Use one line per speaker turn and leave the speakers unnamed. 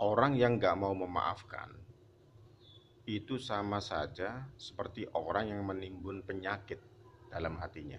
orang yang nggak mau memaafkan itu sama saja seperti orang yang menimbun penyakit dalam hatinya.